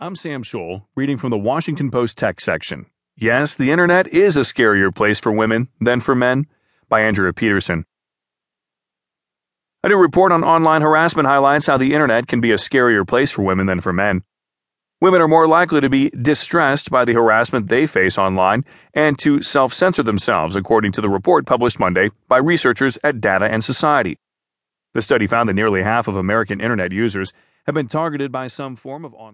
I'm Sam Scholl, reading from the Washington Post tech section. Yes, the internet is a scarier place for women than for men, by Andrea Peterson. A new report on online harassment highlights how the internet can be a scarier place for women than for men. Women are more likely to be distressed by the harassment they face online and to self censor themselves, according to the report published Monday by researchers at Data and Society. The study found that nearly half of American internet users have been targeted by some form of online